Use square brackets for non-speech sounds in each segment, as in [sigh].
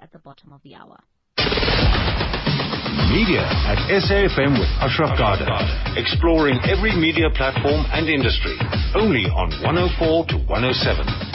at the bottom of the hour. Media at SAFM with Ashraf Garda. Exploring every media platform and industry. Only on 104 to 107.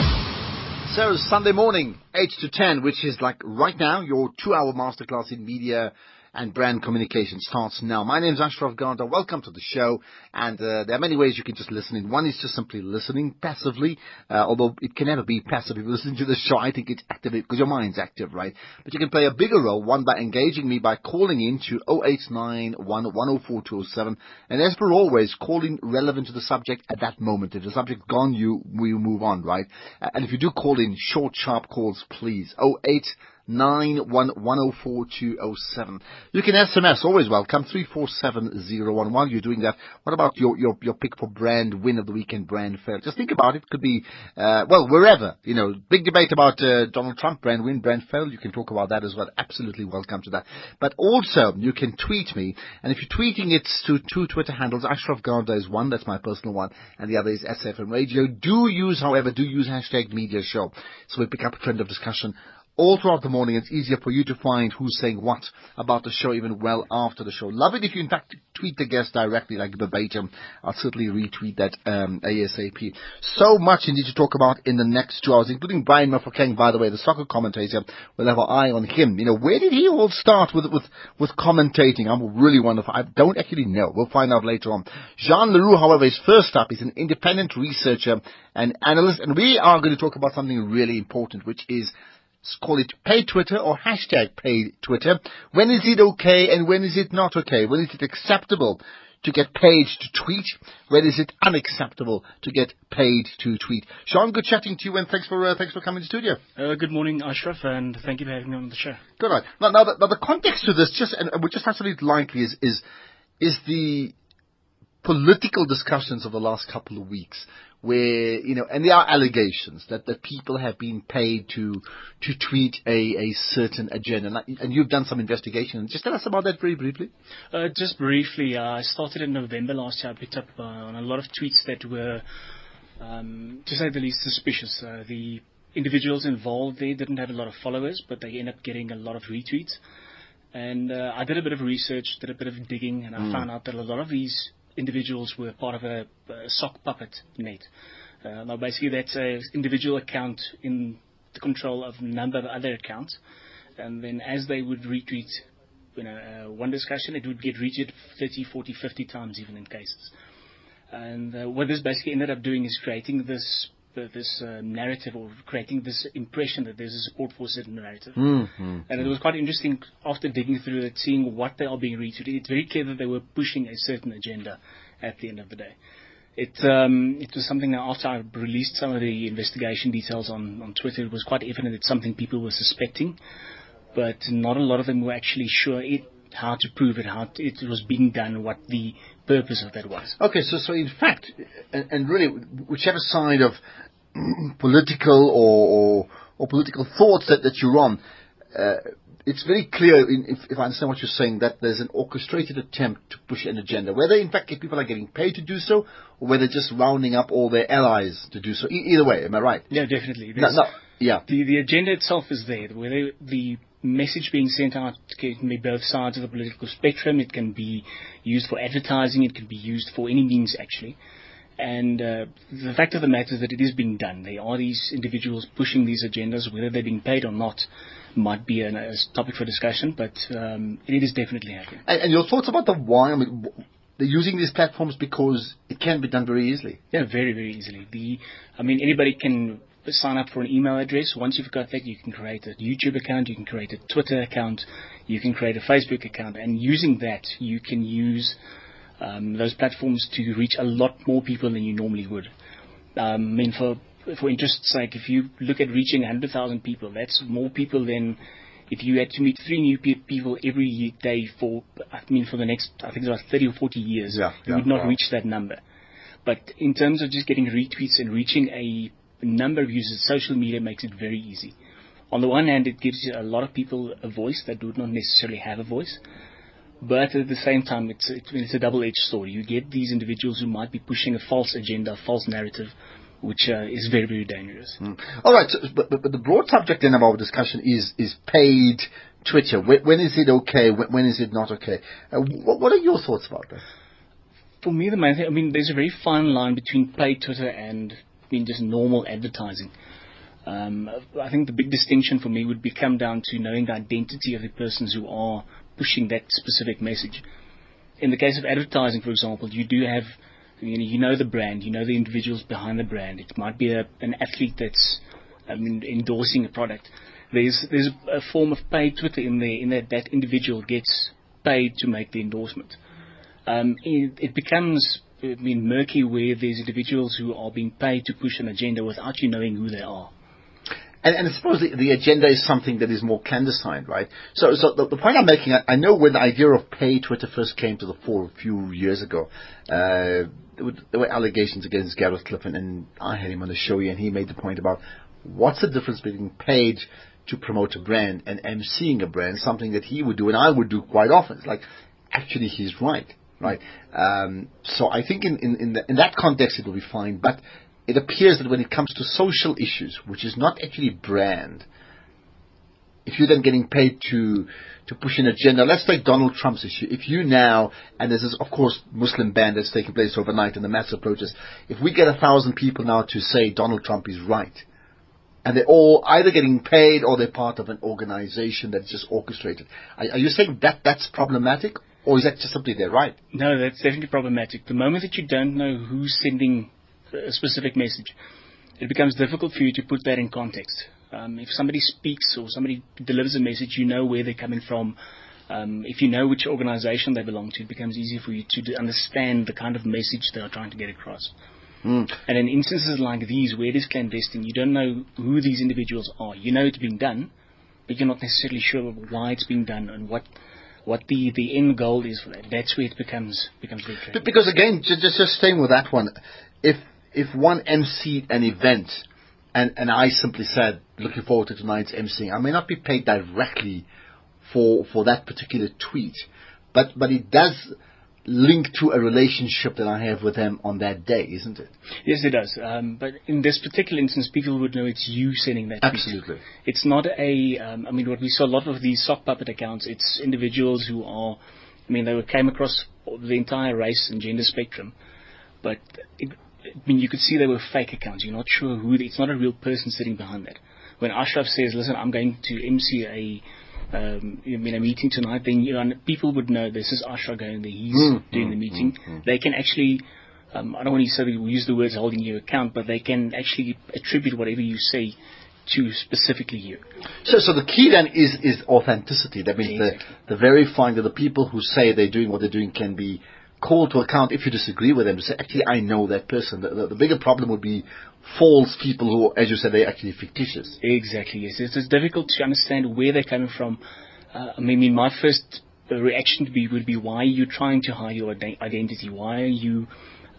So Sunday morning, 8 to 10, which is like right now, your two hour masterclass in media and brand communication starts now. My name is Ashraf Garda. Welcome to the show. And uh, there are many ways you can just listen in. One is just simply listening passively, uh, although it can never be passive. If you listen to the show, I think it's active because your mind's active, right? But you can play a bigger role, one by engaging me by calling in to 0891104207. And as per always, calling relevant to the subject at that moment. If the subject's gone, you we move on, right? And if you do call in short, sharp calls, please. 0891 Nine one one zero four two zero seven. You can SMS, always welcome, 347011. While you're doing that, what about your, your, your pick for brand win of the weekend, brand fail? Just think about it. Could be, uh, well, wherever. You know, big debate about uh, Donald Trump, brand win, brand fail. You can talk about that as well. Absolutely welcome to that. But also, you can tweet me. And if you're tweeting, it's to two Twitter handles. Ashraf Garda is one. That's my personal one. And the other is SFM Radio. Do use, however, do use hashtag media show. So we pick up a trend of discussion all throughout the morning. It's easier for you to find who's saying what about the show even well after the show. Love it if you in fact tweet the guest directly, like verbatim. I'll certainly retweet that um, ASAP. So much indeed to talk about in the next two hours, including Brian Mofokeng, by the way, the soccer commentator. We'll have our eye on him. You know, where did he all start with with with commentating? I'm really wonderful. I don't actually know. We'll find out later on. Jean Le Roux, however, is first up. He's an independent researcher and analyst, and we are going to talk about something really important, which is call it paid Twitter or hashtag paid Twitter. When is it okay and when is it not okay? When is it acceptable to get paid to tweet? When is it unacceptable to get paid to tweet? Jean, good chatting to you and thanks for uh, thanks for coming to studio. Uh, good morning, Ashraf, and thank you for having me on the show. Good. Right. Now, now, the, now the context to this, just and we just it lightly, is is is the political discussions of the last couple of weeks where you know, and there are allegations that that people have been paid to to tweet a, a certain agenda, and you've done some investigation. Just tell us about that very briefly. Uh, just briefly, uh, I started in November last year. I picked up uh, on a lot of tweets that were, um, to say the least, suspicious. Uh, the individuals involved they didn't have a lot of followers, but they ended up getting a lot of retweets. And uh, I did a bit of research, did a bit of digging, and I mm. found out that a lot of these individuals were part of a, a sock puppet net. Uh, now, basically, that's an individual account in the control of a number of other accounts, and then as they would retweet, you know, uh, one discussion, it would get retweeted 30, 40, 50 times, even in cases. And uh, what this basically ended up doing is creating this this uh, narrative or creating this impression that there's a support for a certain narrative. Mm-hmm. And it was quite interesting after digging through it, seeing what they are being retweeted. It's very clear that they were pushing a certain agenda at the end of the day. It um, it was something that after I released some of the investigation details on, on Twitter, it was quite evident it's something people were suspecting, but not a lot of them were actually sure it how to prove it, how it was being done, what the purpose of that was. Okay, so so in fact, and, and really, whichever side of political or, or, or political thoughts that, that you're on, uh, it's very clear, in, if, if, I understand what you're saying, that there's an orchestrated attempt to push an agenda. Whether, in fact, people are getting paid to do so, or whether just rounding up all their allies to do so. E- either way, am I right? Yeah, definitely. No, no, yeah. The, the agenda itself is there. Whether the message being sent out can be both sides of the political spectrum. It can be used for advertising. It can be used for any means, actually. And uh, the fact of the matter is that it is being done. There are these individuals pushing these agendas, whether they're being paid or not, might be an, a topic for discussion, but um, it is definitely happening. And, and, your thoughts about the why? I mean, they're using these platforms because it can be done very easily. Yeah, very, very easily. The, I mean, anybody can sign up for an email address. Once you've got that, you can create a YouTube account, you can create a Twitter account, you can create a Facebook account, and using that, you can use um, those platforms to reach a lot more people than you normally would. Um, I mean, for for interest's sake, if you look at reaching 100,000 people, that's more people than if you had to meet three new pe- people every day for, I mean, for the next, I think it's about 30 or 40 years, yeah, you would not wow. reach that number. But in terms of just getting retweets and reaching a number of users, social media makes it very easy. On the one hand, it gives a lot of people a voice that do not necessarily have a voice. But at the same time, it's, it's a double-edged sword. You get these individuals who might be pushing a false agenda, a false narrative, which uh, is very, very dangerous. Mm. All right, so, but, but, but, the broad subject then of our discussion is is paid Twitter. when, when is it okay? When, when is it not okay? Uh, what, what, are your thoughts about that? For me, the main thing, I mean, there's a very fine line between paid Twitter and I mean, just normal advertising. Um, I think the big distinction for me would be come down to knowing the identity of the persons who are pushing that specific message. In the case of advertising, for example, you do have you know, you know the brand, you know the individuals behind the brand. It might be a, an athlete that's I mean, endorsing a product. There's there's a form of paid Twitter in there, in that that individual gets paid to make the endorsement. Um, it, it becomes I mean, murky where there's individuals who are being paid to push an agenda without you knowing who they are. And, and I suppose the, the, agenda is something that is more clandestine, right? So, so the, the point I'm making, I, I, know when the idea of pay Twitter first came to the fore a few years ago, uh, there, were, allegations against Gareth Cliff, and I had him on the show, and he made the point about what's the difference between paid to promote a brand and emceeing a brand, something that he would do and I would do quite often. It's like, actually, he's right, right? Um, so I think in, in, in, the, in that context it will be fine, but it appears that when it comes to social issues, which is not actually brand, if you're then getting paid to to push an agenda, let's take Donald Trump's issue. If you now, and this is of course Muslim ban that's taking place overnight and the massive protests, if we get a thousand people now to say Donald Trump is right, and they're all either getting paid or they're part of an organization that's just orchestrated, are, are you saying that that's problematic? Or is that just simply they're right? No, that's definitely problematic. The moment that you don't know who's sending a specific message, it becomes difficult for you to put that in context. Um, if somebody speaks or somebody delivers a message, you know where they're coming from. Um, if you know which organization they belong to, it becomes easier for you to understand the kind of message they are trying to get across. Mm. And in instances like these, where it is clandestine, you don't know who these individuals are. You know it's being done, but you're not necessarily sure why it's being done and what what the, the end goal is for that. That's where it becomes becomes very tricky. Because again, just just staying with that one, if if one emceed an event and, and I simply said, looking forward to tonight's emceeing, I may not be paid directly for for that particular tweet, but but it does link to a relationship that I have with them on that day, isn't it? Yes, it does. Um, but in this particular instance, people would know it's you sending that. Tweet. Absolutely. Tweet. It's not a. Um, I mean, what we saw a lot of these sock puppet accounts. It's individuals who are. I mean, they came across the entire race and gender spectrum, but it, I mean, you could see they were fake accounts. You're not sure who. It's not a real person sitting behind that. When Ashraf says, "Listen, I'm going to MC a." Um, I mean, a meeting tonight, then you know, people would know this is Ashraf going there. He's mm, doing the meeting. Mm, they can actually, um, I don't want to say we use the words holding you account, but they can actually attribute whatever you say to specifically you. So, so the key then is is authenticity. That means exactly. the the verifying that the people who say they're doing what they're doing can be called to account if you disagree with them to say, actually, I know that person. The, the, the, bigger problem would be false people who, as you said, they're actually fictitious. Exactly, yes. It's, it's difficult to understand where they're coming from. Uh, I mean, my first reaction to be would be, why are you trying to hide your identity? Why are you,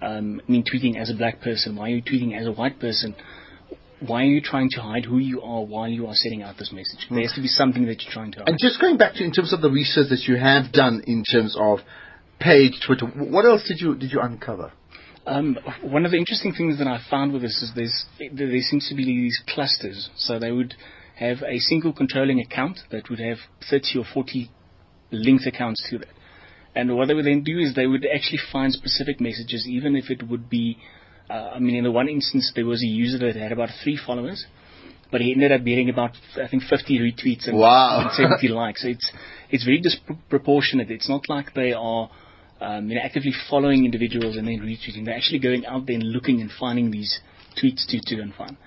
um, I mean, tweeting as a black person? Why are you tweeting as a white person? why are you trying to hide who you are while you are setting out this message? There has to be something that you're trying to hide. And just going back to in terms of the research that you have done in terms of page, Twitter. What else did you did you uncover? Um, one of the interesting things that I found with this is there's, there seems to be these clusters. So they would have a single controlling account that would have 30 or 40 linked accounts to that. And what they would then do is they would actually find specific messages, even if it would be, uh, I mean, in the one instance, there was a user that had about three followers, but he ended up getting about, I think, 50 retweets and, wow. and 70 likes. So it's, it's very disproportionate. It's not like they are um, you know, actively following individuals and then retweeting. They're actually going out there and looking and finding these tweets to, to and find.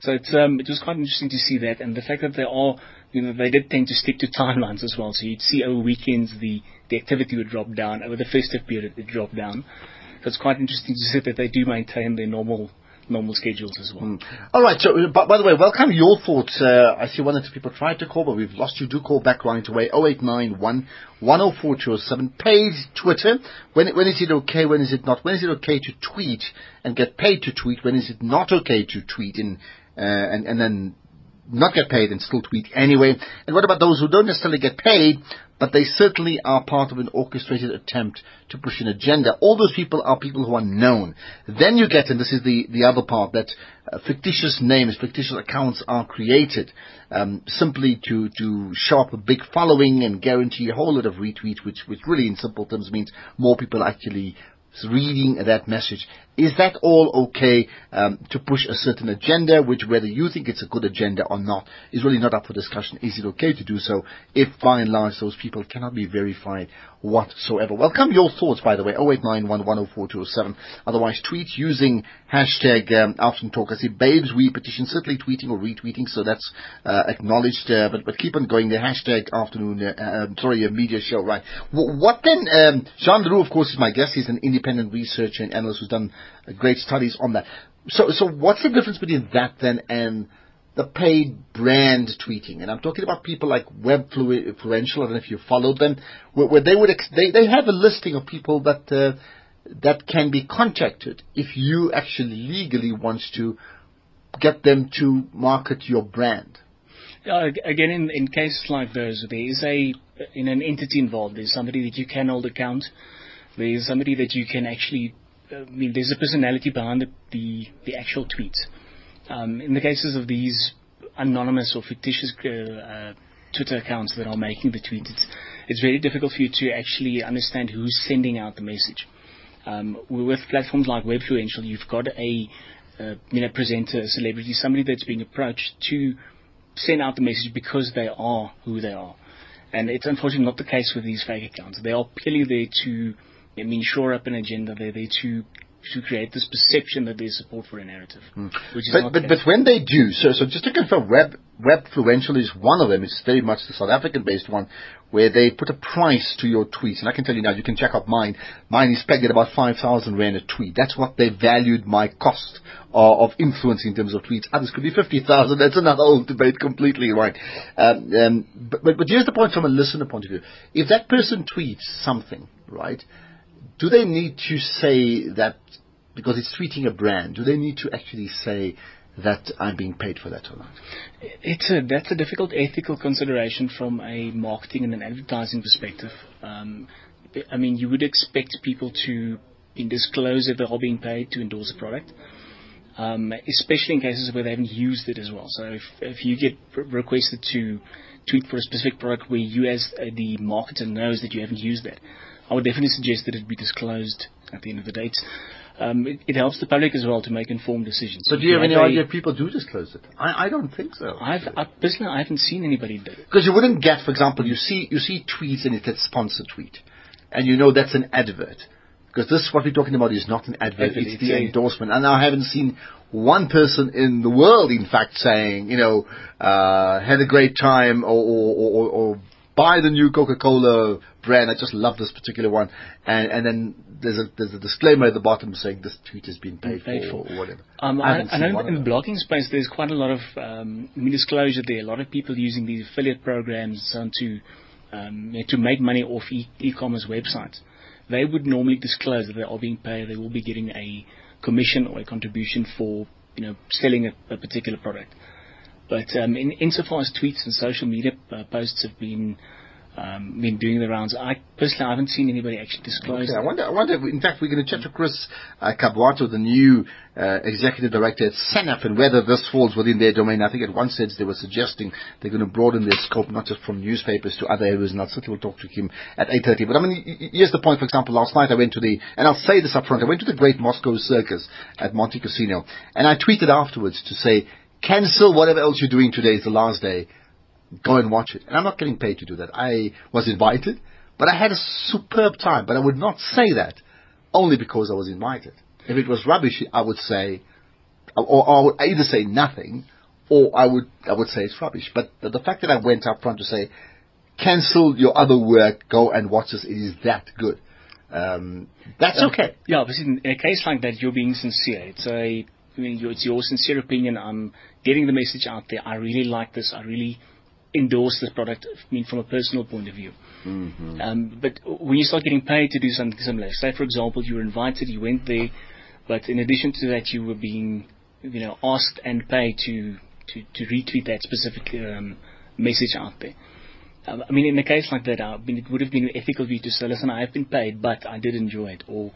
So it's, um, it was quite interesting to see that, and the fact that they are, you know, they did tend to stick to [laughs] timelines as well. So you'd see over weekends the, the activity would drop down, over the festive period it dropped down. So it's quite interesting to see that they do maintain their normal normal schedules as well. Mm. All right. So, uh, by, by, the way, welcome your thoughts. Uh, I see one or two people tried to call, but we've lost you. Do call back right away. 0891 104207. Paid Twitter. When, when is it okay? When is it not? When is it okay to tweet and get paid to tweet? When is it not okay to tweet? In, uh, and, and then not get paid and still tweet anyway? And what about those who don't necessarily get paid, but they certainly are part of an orchestrated attempt to push an agenda? All those people are people who are known. Then you get, and this is the, the other part, that uh, fictitious names, fictitious accounts are created um, simply to, to show up a big following and guarantee a whole lot of retweets, which, which really in simple terms means more people actually reading that message. Is that all okay um, to push a certain agenda, which whether you think it's a good agenda or not is really not up for discussion. Is it okay to do so if by and large those people cannot be verified whatsoever? Welcome your thoughts, by the way, 0891104207. Otherwise, tweet using hashtag um, Afternoon Talk. I see Babes We Petition, certainly tweeting or retweeting, so that's uh, acknowledged. Uh, but, but keep on going. The hashtag Afternoon, uh, um, sorry, a media show, right? W- what then? Um, Jean Le Roux, of course, is my guest. He's an independent researcher and analyst who's done great studies on that. So, so what's the difference between that then and the paid brand tweeting? And I'm talking about people like Webfluential. I don't know if you followed them, where, where they would ex- they they have a listing of people that uh, that can be contacted if you actually legally want to get them to market your brand. Uh, again, in, in cases like those, there is a in an entity involved. There's somebody that you can hold account. There's somebody that you can actually I mean, there's a personality behind the, the, the actual tweets. Um, in the cases of these anonymous or fictitious uh, uh, Twitter accounts that are making the tweets, it's, it's very difficult for you to actually understand who's sending out the message. Um, with platforms like Webfluential, you've got a uh, you know presenter, a celebrity, somebody that's being approached to send out the message because they are who they are. And it's unfortunately not the case with these fake accounts. They are purely there to I mean, shore up an agenda. They're there to to create this perception that there's support for a narrative, mm. which is but, but, but when they do, so so just to confirm, Web Webfluential is one of them. It's very much the South African-based one, where they put a price to your tweets. And I can tell you now, you can check out mine. Mine is pegged at about five thousand rand a tweet. That's what they valued my cost uh, of influence in terms of tweets. Others could be fifty thousand. That's another whole debate completely, right? Um, um, but, but but here's the point from a listener point of view. If that person tweets something, right? Do they need to say that because it's tweeting a brand? Do they need to actually say that I'm being paid for that or not? It's a that's a difficult ethical consideration from a marketing and an advertising perspective. Um, I mean, you would expect people to disclose that they're being paid to endorse a product. Um, especially in cases where they haven't used it as well. So if, if you get requested to tweet for a specific product where you as the marketer knows that you haven't used that, I would definitely suggest that it be disclosed at the end of the day. Um, it, it, helps the public as well to make informed decisions. So, do you have any idea if people do disclose it? I, I don't think so. I've I, personally I haven't seen anybody do it. Because you wouldn't get, for example, you see you see tweets and it says sponsor tweet, and you know that's an advert. Because this, what we're talking about, is not an advert; advert it's, the endorsement. And I haven't seen one person in the world, in fact, saying, you know, uh, had a great time or, or, or, or buy the new Coca-Cola brand. I just love this particular one. And, and then there's a, there's a disclaimer at the bottom saying this tweet has been paid, paid for, for, or whatever. Um, I, I, know in the blogging space there's quite a lot of um, disclosure there. A lot of people using these affiliate programs um, to um, to make money off e- e-commerce websites. They would normally disclose that they are being paid. They will be getting a commission or a contribution for you know selling a, a particular product. But um, in, insofar as tweets and social media uh, posts have been um, been doing the rounds. I personally I haven't seen anybody actually disclose. Okay, I wonder. I wonder. In fact, we're going to chat to Chris uh, the new uh, executive director at SANEF, and whether this falls within their domain. I think at one sense they were suggesting they're going to broaden their scope not just from newspapers to other areas. And I'll certainly will talk to him at 8:30. But I mean, here's the point. For example, last night I went to the, and I'll say this up front. I went to the Great Moscow Circus at Montecasino, and I tweeted afterwards to say cancel whatever else you're doing today. It's the last day. Go and watch it. And I'm not getting paid to do that. I was invited, but I had a superb time. But I would not say that only because I was invited. If it was rubbish, I would say, or, I would either say nothing, or I would I would say it's rubbish. But the, the fact that I went up front to say, cancel your other work, go and watch this. It is that good. Um, that's okay. Yeah, but in a case like that, you're being sincere. It's a I mean, it's your sincere opinion. I'm getting the message out there. I really like this. I really endorse this product. I mean, from a personal point of view. Mm-hmm. Um, but when you start getting paid to do something similar, say for example, you were invited, you went there, but in addition to that, you were being, you know, asked and paid to to, to retweet that specific um, message out there. Um, I mean, in a case like that, I mean, it would have been ethical of you to say, listen, I have been paid, but I did enjoy it. Or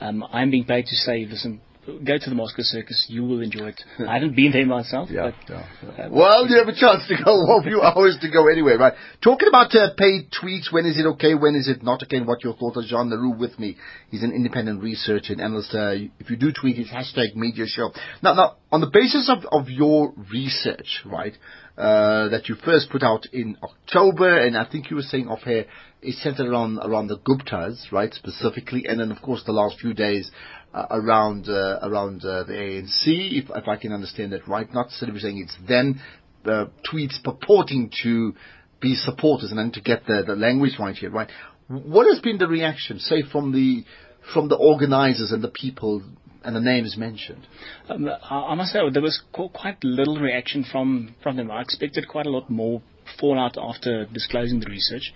um, I'm being paid to say, listen, go to the Moscow Circus. You will enjoy it. [laughs] I haven't been there myself. Yeah, but, yeah, yeah. uh, well, you have a chance to go. [laughs] A few hours to go anyway, right? Talking about uh, paid tweets, when is it okay? When is it not okay? And what your thoughts are? Jean Le Roux with me. He's an independent researcher and analyst. Uh, if you do tweet, it's hashtag media show. Now, now, on the basis of, of your research, right, uh, that you first put out in October, and I think you were saying off here, it's centered around around the Guptas, right, specifically, and then of course the last few days around uh, around uh, the ANC, if, if I can understand that right. Not necessarily saying it's then uh, tweets purporting to be supporters, and then to get the, the language right here, right. What has been the reaction, say from the from the organizers and the people and the names mentioned? Um, I I must say there was quite little reaction from, from them. I expected quite a lot more fallout after disclosing the research.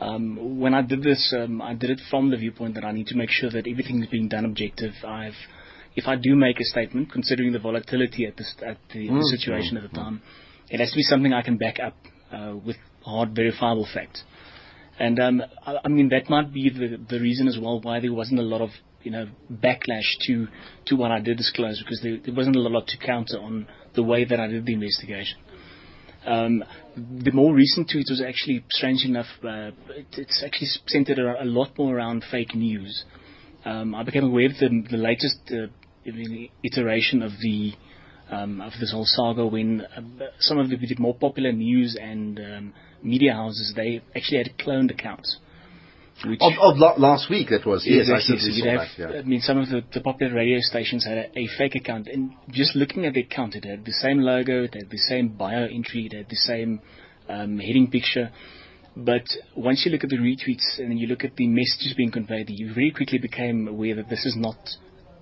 Um, when I did this, um, I did it from the viewpoint that I need to make sure that everything is being done objective. I've, if I do make a statement, considering the volatility at, this, at the, Mm, the situation at the time, it has to be something I can back up uh, with hard, verifiable facts. And um, I, I mean that might be the the reason as well why there wasn't a lot of you know backlash to to what I did disclose because there, there wasn't a lot to counter on the way that I did the investigation. Um, the more recent tweet was actually, strange enough, uh, it, it's actually centered a, a lot more around fake news. Um, I became aware of the, the latest uh, iteration of the um, of this whole saga when uh, some of the more popular news and um, media houses they actually had cloned accounts. Which Of, of la- last week, that was. Yes, I Exactly. So you'd that. Yeah. I mean, some of the, the popular radio stations had a, a fake account, and just looking at the account, it had the same logo, it had the same bio entry, it had the same um, heading picture. But once you look at the retweets and you look at the messages being conveyed, you very quickly became aware that this is not,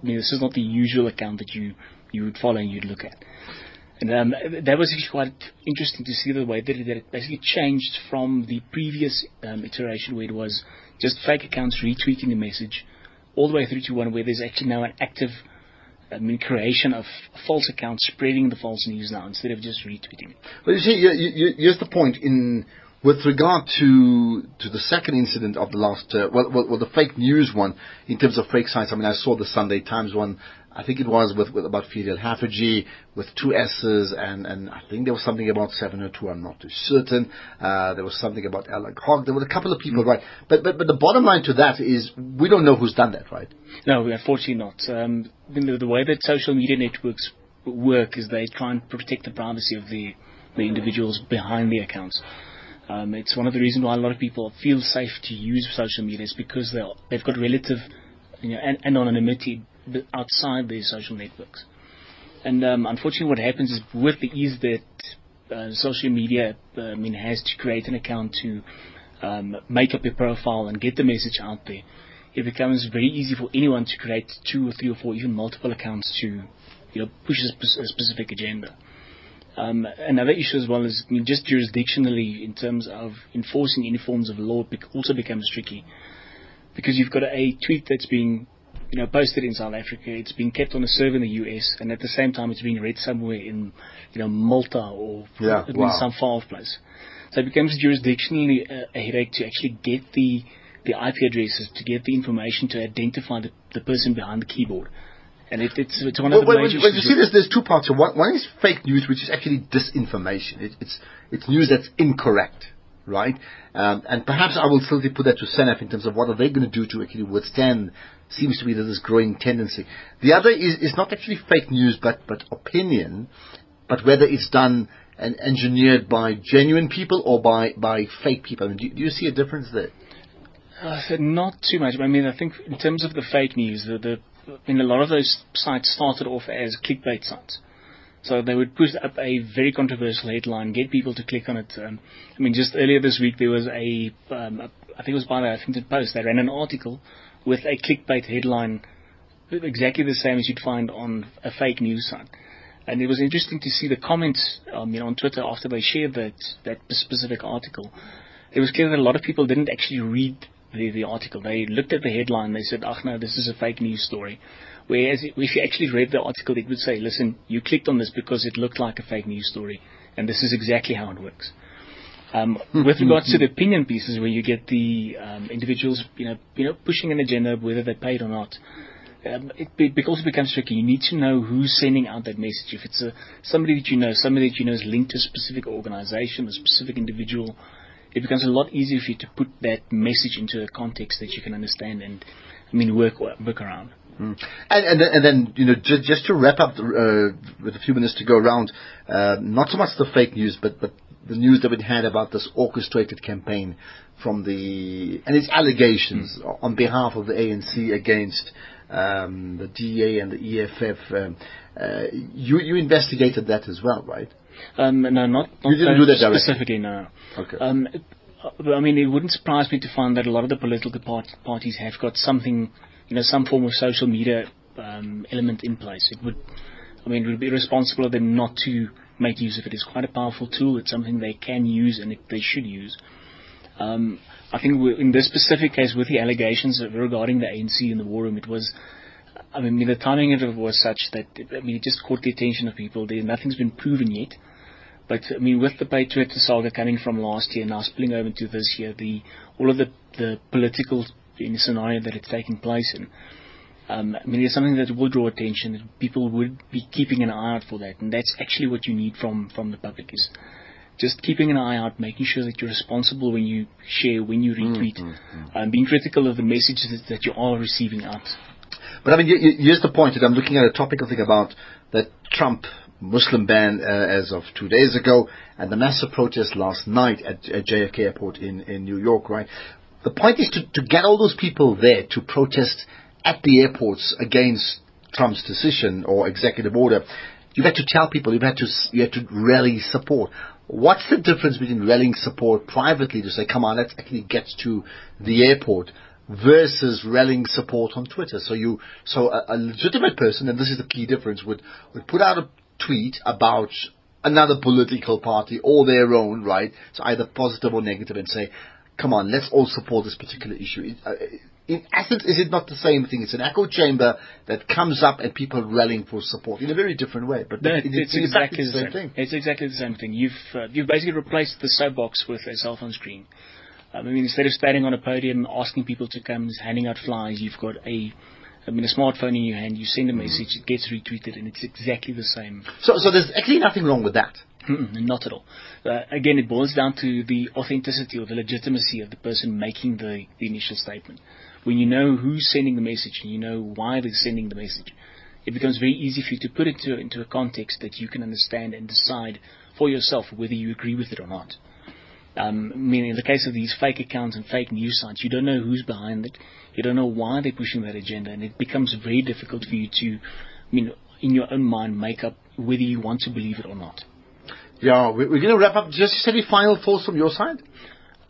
I mean, this is not the usual account that you you would follow and you'd look at. And um, that was actually quite interesting to see the way that it, that it basically changed from the previous um, iteration where it was just fake accounts retweeting the message, all the way through to one where there's actually now an active um, I mean, creation of false accounts spreading the false news now instead of just retweeting. It. Well, you see, you, you, here's the point in with regard to to the second incident of the last, uh, well, well, well, the fake news one in terms of fake sites. I mean, I saw the Sunday Times one. I think it was with, with about Ferial Haffajee with two S's, and, and I think there was something about 702. I'm not too certain. Uh, there was something about Alec Hogg. There were a couple of people, right? But but but the bottom line to that is we don't know who's done that, right? No, unfortunately not. Um, the, the way that social media networks work is they try and protect the privacy of the, the individuals behind the accounts. Um, it's one of the reasons why a lot of people feel safe to use social media is because they're, they've got relative you know, an- anonymity outside their social networks. And um, unfortunately, what happens is with the ease that uh, social media uh, I mean, has to create an account to um, make up a profile and get the message out there, it becomes very easy for anyone to create two or three or four, even multiple accounts to you know, push a, spe- a specific agenda. Um, another issue as well is just jurisdictionally in terms of enforcing any forms of law also becomes tricky because you've got a tweet that's being you know posted in South Africa, it's being kept on a server in the US, and at the same time it's being read somewhere in you know Malta or Yeah, wow. some far off place. So it becomes jurisdictionally a, a headache to actually get the the IP addresses to get the information to identify the, the person behind the keyboard. And it, it's, it's one of Well, the well, major well, you see, there's, there's two parts. here. One, one is fake news, which is actually disinformation. It, it's it's news that's incorrect, right? Um, and perhaps I will still put that to SANEF in terms of what are they going to do to actually withstand. Seems to be this growing tendency. The other is is not actually fake news, but but opinion, but whether it's done and engineered by genuine people or by by fake people. I mean, do, do you see a difference there? Uh, not too much. I mean, I think in terms of the fake news, the, the I mean, a lot of those sites started off as clickbait sites. So they would put up a very controversial headline, get people to click on it. Um, I mean, just earlier this week there was a, um, a I think it was by the Huffington Post. They ran an article with a clickbait headline, exactly the same as you'd find on a fake news site. And it was interesting to see the comments, um, you know, on Twitter after they shared that that specific article. It was clear that a lot of people didn't actually read the, the article. They looked at the headline. They said, "Ach no, this is a fake news story." Whereas if you actually read the article, it would say, listen, you clicked on this because it looked like a fake news story, and this is exactly how it works. Um, with regards to the opinion pieces, where you get the um, individuals, you know, you know, pushing an agenda, whether they're paid or not, um, it be, because it becomes tricky. You need to know who's sending out that message. If it's a, somebody that you know, somebody that you know is linked to a specific organization, a specific individual, it becomes a lot easier for you to put that message into a context that you can understand and, I mean, work work around. Mm. And, and, then, and then, you know, just, just to wrap up uh, with a few minutes to go around, uh, not so much the fake news, but, but the news that we had about this orchestrated campaign from the, and its allegations mm. on behalf of the ANC against um, the DA and the EFF. Um, uh, you, you investigated that as well, right? Um, no, not, not you didn't do that specifically, no. Okay. Um, I mean, it wouldn't surprise me to find that a lot of the political part- parties have got something, you know, some form of social media um, element in place. It would, I mean, it would be responsible of them not to make use of it. It's quite a powerful tool. It's something they can use and it, they should use. Um, I think in this specific case, with the allegations regarding the ANC in the war room, it was, I mean, the timing of it was such that, I mean, it just caught the attention of people. There, nothing's been proven yet. But I mean, with the Patriot saga coming from last year now spilling over into this year, the all of the the political scenario that it's taking place in, um, I mean, it's something that will draw attention. People would be keeping an eye out for that, and that's actually what you need from from the public is just keeping an eye out, making sure that you're responsible when you share, when you retweet, mm-hmm. um, being critical of the messages that you are receiving out. But I mean, here's the point that I'm looking at a topical thing about that Trump Muslim ban uh, as of two days ago, and the massive protest last night at, at JFK Airport in, in New York, right? The point is to, to get all those people there to protest at the airports against Trump's decision or executive order. You've had to tell people, you've had to, you had to rally support. What's the difference between rallying support privately to say, come on, let's actually get to the airport versus rallying support on Twitter? So you, so a, a legitimate person, and this is the key difference, would, would put out a tweet about another political party or their own, right? So either positive or negative and say, come on, let's all support this particular issue. Uh, in essence, is it not the same thing? It's an echo chamber that comes up and people rallying for support in a very different way. But no, it's, it's, exactly the same, thing. It's exactly the same thing. You've uh, you've basically replaced the soapbox with a cell phone screen. I mean, instead of standing on a podium asking people to come, handing out flyers, you've got a I mean, a smartphone in your hand, you send a mm. message, it gets retweeted, and it's exactly the same. So, so there's actually nothing wrong with that. not at all. Uh, again, it boils down to the authenticity or the legitimacy of the person making the, the initial statement. When you know who's sending the message and you know why they're sending the message, it becomes very easy for you to put it to, into a context that you can understand and decide for yourself whether you agree with it or not. Um, I mean, in the case of these fake accounts and fake news sites, you don't know who's behind it. You don't know why they're pushing that agenda, and it becomes very difficult for you to, I mean, in your own mind, make up whether you want to believe it or not. Yeah, we're going to wrap up. Just any final thoughts from your side?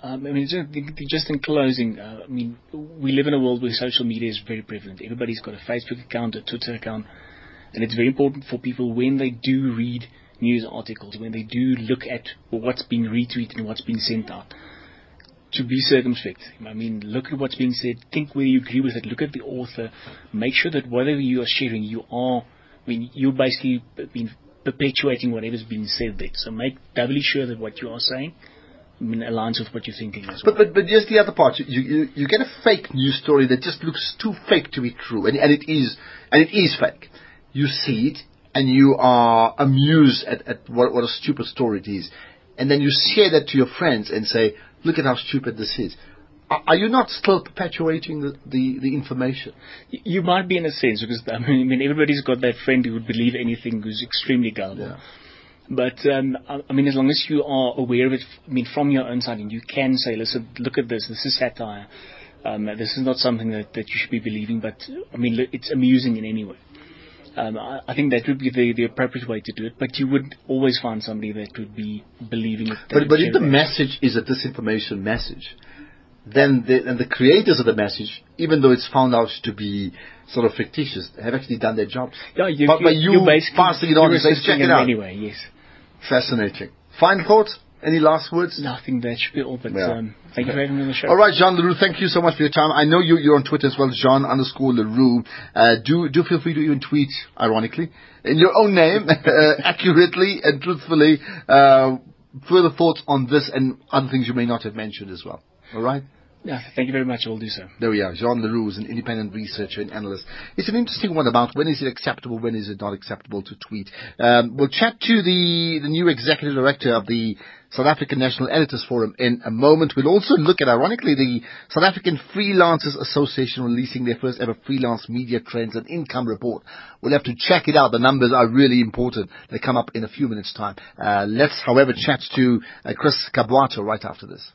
Um, I mean, just in closing, uh, I mean, we live in a world where social media is very prevalent. Everybody's got a Facebook account, a Twitter account, and it's very important for people when they do read news articles, when they do look at what's being retweeted and what's being sent out, to be circumspect. I mean, look at what's being said, think whether you agree with it, look at the author, make sure that whatever you are sharing, you are, I mean, you're basically been perpetuating whatever's been said there. So make doubly sure that what you are saying I mean, aligns with what you're thinking as well. But, but, but here's the other part. You, you, you get a fake news story that just looks too fake to be true, and, and it is, and it is fake. You see it, and you are amused at, at what, what a stupid story it is. And then you share that to your friends and say, look at how stupid this is. Are, are you not still perpetuating the, the, the, information? You might be in a sense, because I mean, I mean, everybody's got that friend who would believe anything who's extremely gullible. Yeah. But um, I mean, as long as you are aware of it, I mean, from your own side, and you can say, "Listen, look at this. This is satire. Um, this is not something that, that you should be believing." But I mean, it's amusing in any way. Um, I, I, think that would be the, the appropriate way to do it. But you would always find somebody that would be believing it. But, but if the message is a disinformation message, then the, and the creators of the message, even though it's found out to be sort of fictitious, have actually done their jobs. Yeah, you, but, you, you basically passing it on and check it out. Anyway, yes. Fascinating. Final thoughts? Any last words? Nothing I think that should be all. But Yeah. um, thank you for having me on the show. All right, Jean Le Roux, thank you so much for your time. I know you, you're on Twitter as well, Jean underscore Leroux. Uh, do, do feel free to even tweet, ironically, in your own name, [laughs] uh, accurately and truthfully, uh, further thoughts on this and other things you may not have mentioned as well. All right? Yeah, thank you very much. I will do so. There we are. Jean Le Roux is an independent researcher and analyst. It's an interesting one about when is it acceptable, when is it not acceptable to tweet. Um, we'll chat to the, the new executive director of the South African National Editors Forum in a moment. We'll also look at, ironically, the South African Freelancers Association releasing their first ever freelance media trends and income report. We'll have to check it out. The numbers are really important. They come up in a few minutes' time. Uh, let's, however, chat to uh, Chris Kabwato right after this.